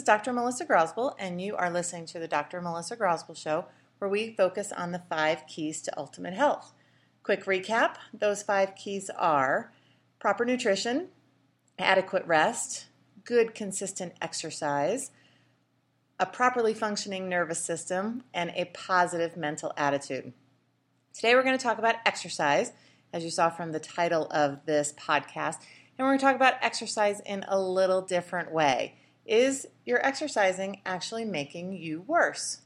is Dr. Melissa Grosboll, and you are listening to the Dr. Melissa Grosboll Show, where we focus on the five keys to ultimate health. Quick recap those five keys are proper nutrition, adequate rest, good, consistent exercise, a properly functioning nervous system, and a positive mental attitude. Today, we're going to talk about exercise, as you saw from the title of this podcast, and we're going to talk about exercise in a little different way. Is your exercising actually making you worse?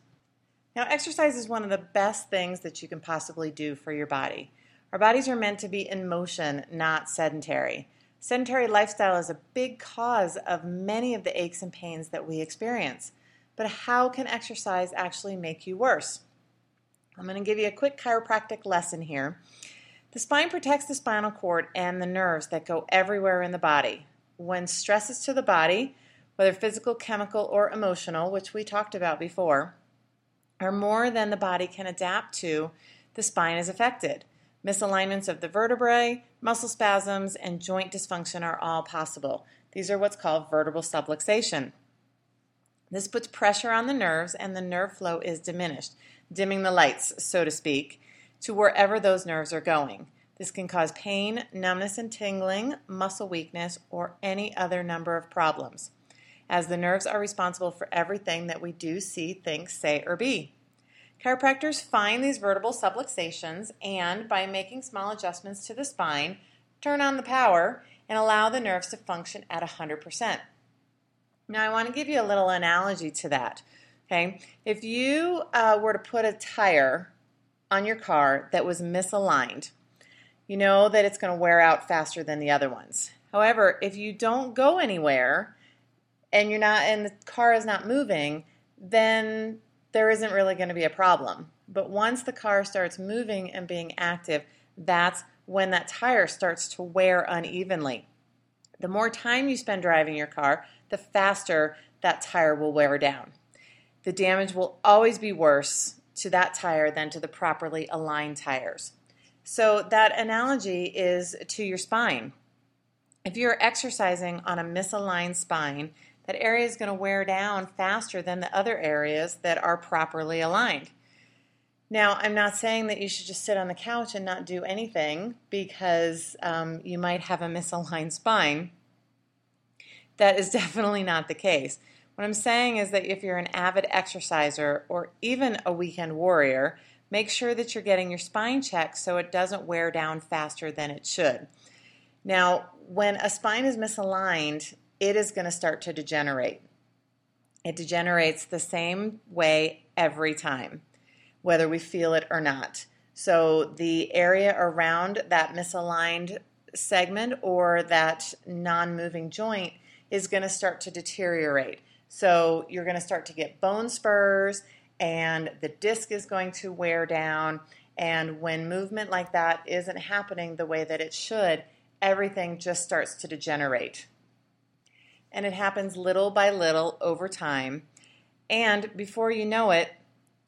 Now, exercise is one of the best things that you can possibly do for your body. Our bodies are meant to be in motion, not sedentary. Sedentary lifestyle is a big cause of many of the aches and pains that we experience. But how can exercise actually make you worse? I'm going to give you a quick chiropractic lesson here. The spine protects the spinal cord and the nerves that go everywhere in the body. When stresses to the body, whether physical, chemical, or emotional, which we talked about before, are more than the body can adapt to, the spine is affected. Misalignments of the vertebrae, muscle spasms, and joint dysfunction are all possible. These are what's called vertebral subluxation. This puts pressure on the nerves, and the nerve flow is diminished, dimming the lights, so to speak, to wherever those nerves are going. This can cause pain, numbness and tingling, muscle weakness, or any other number of problems as the nerves are responsible for everything that we do, see, think, say, or be. Chiropractors find these vertebral subluxations and, by making small adjustments to the spine, turn on the power and allow the nerves to function at 100%. Now, I want to give you a little analogy to that. Okay, if you uh, were to put a tire on your car that was misaligned, you know that it's going to wear out faster than the other ones. However, if you don't go anywhere and you're not and the car is not moving, then there isn't really going to be a problem. But once the car starts moving and being active, that's when that tire starts to wear unevenly. The more time you spend driving your car, the faster that tire will wear down. The damage will always be worse to that tire than to the properly aligned tires. So, that analogy is to your spine. If you're exercising on a misaligned spine, that area is going to wear down faster than the other areas that are properly aligned. Now, I'm not saying that you should just sit on the couch and not do anything because um, you might have a misaligned spine. That is definitely not the case. What I'm saying is that if you're an avid exerciser or even a weekend warrior, make sure that you're getting your spine checked so it doesn't wear down faster than it should. Now, when a spine is misaligned, it is going to start to degenerate. It degenerates the same way every time, whether we feel it or not. So, the area around that misaligned segment or that non moving joint is going to start to deteriorate. So, you're going to start to get bone spurs, and the disc is going to wear down. And when movement like that isn't happening the way that it should, everything just starts to degenerate and it happens little by little over time. And before you know it,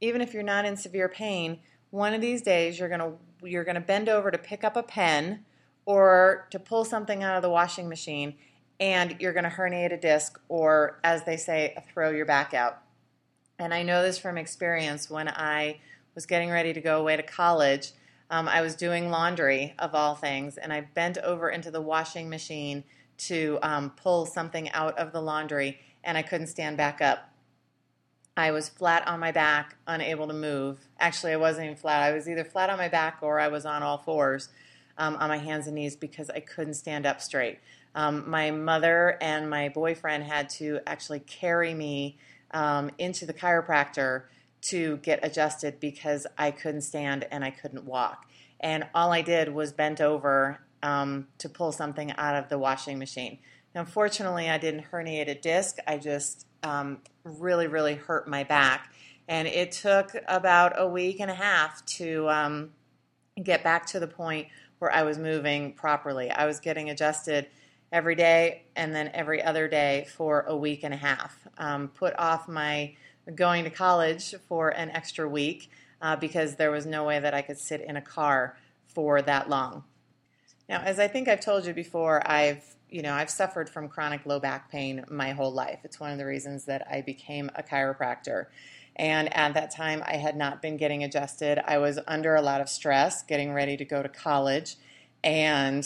even if you're not in severe pain, one of these days you're going to you're going to bend over to pick up a pen or to pull something out of the washing machine and you're going to herniate a disc or as they say throw your back out. And I know this from experience when I was getting ready to go away to college. Um, I was doing laundry of all things, and I bent over into the washing machine to um, pull something out of the laundry and I couldn't stand back up. I was flat on my back, unable to move. Actually, I wasn't even flat. I was either flat on my back or I was on all fours um, on my hands and knees because I couldn't stand up straight. Um, my mother and my boyfriend had to actually carry me um, into the chiropractor to get adjusted because I couldn't stand and I couldn't walk. And all I did was bent over um, to pull something out of the washing machine. Unfortunately, I didn't herniate a disc. I just um, really, really hurt my back. And it took about a week and a half to um, get back to the point where I was moving properly. I was getting adjusted every day and then every other day for a week and a half. Um, put off my going to college for an extra week uh, because there was no way that I could sit in a car for that long. Now, as I think I've told you before, I've you know, I've suffered from chronic low back pain my whole life. It's one of the reasons that I became a chiropractor. And at that time, I had not been getting adjusted. I was under a lot of stress, getting ready to go to college, and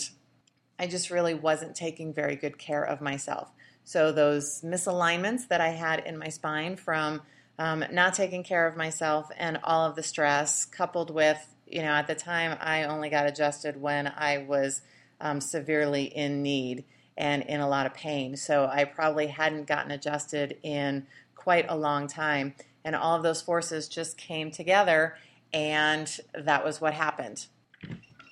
I just really wasn't taking very good care of myself. So, those misalignments that I had in my spine from um, not taking care of myself and all of the stress, coupled with, you know, at the time I only got adjusted when I was um, severely in need and in a lot of pain. So I probably hadn't gotten adjusted in quite a long time. And all of those forces just came together, and that was what happened.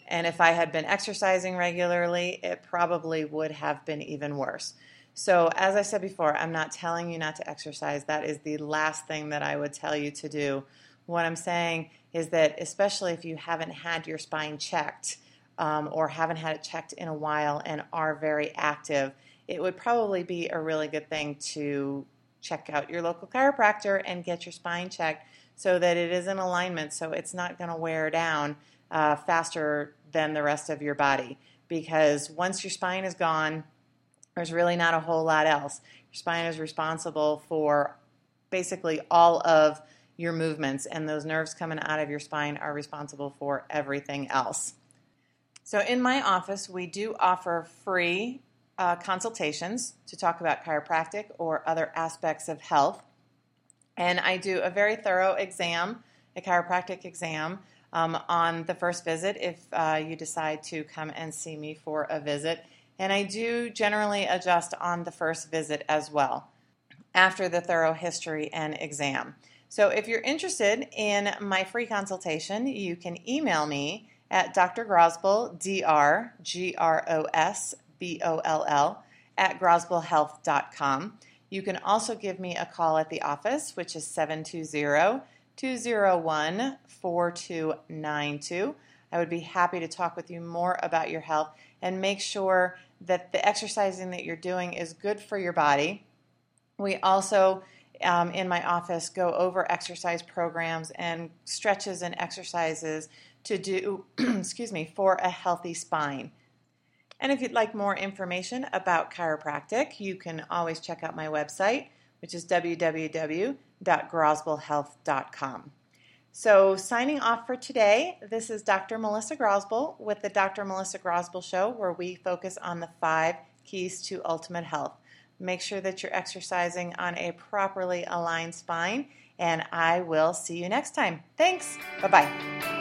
And if I had been exercising regularly, it probably would have been even worse. So, as I said before, I'm not telling you not to exercise. That is the last thing that I would tell you to do. What I'm saying is that, especially if you haven't had your spine checked, um, or haven't had it checked in a while and are very active, it would probably be a really good thing to check out your local chiropractor and get your spine checked so that it is in alignment so it's not going to wear down uh, faster than the rest of your body. Because once your spine is gone, there's really not a whole lot else. Your spine is responsible for basically all of your movements, and those nerves coming out of your spine are responsible for everything else. So, in my office, we do offer free uh, consultations to talk about chiropractic or other aspects of health. And I do a very thorough exam, a chiropractic exam, um, on the first visit if uh, you decide to come and see me for a visit. And I do generally adjust on the first visit as well after the thorough history and exam. So, if you're interested in my free consultation, you can email me at Dr. Grosboll, D-R, G-R-O-S-B-O-L-L, at grosbollhealth.com. You can also give me a call at the office, which is 720 201 4292. I would be happy to talk with you more about your health and make sure that the exercising that you're doing is good for your body. We also, um, in my office, go over exercise programs and stretches and exercises to do, excuse me, for a healthy spine. And if you'd like more information about chiropractic, you can always check out my website, which is www.grosbollhealth.com. So, signing off for today, this is Dr. Melissa Grosboll with the Dr. Melissa Grosboll Show, where we focus on the five keys to ultimate health. Make sure that you're exercising on a properly aligned spine, and I will see you next time. Thanks. Bye bye.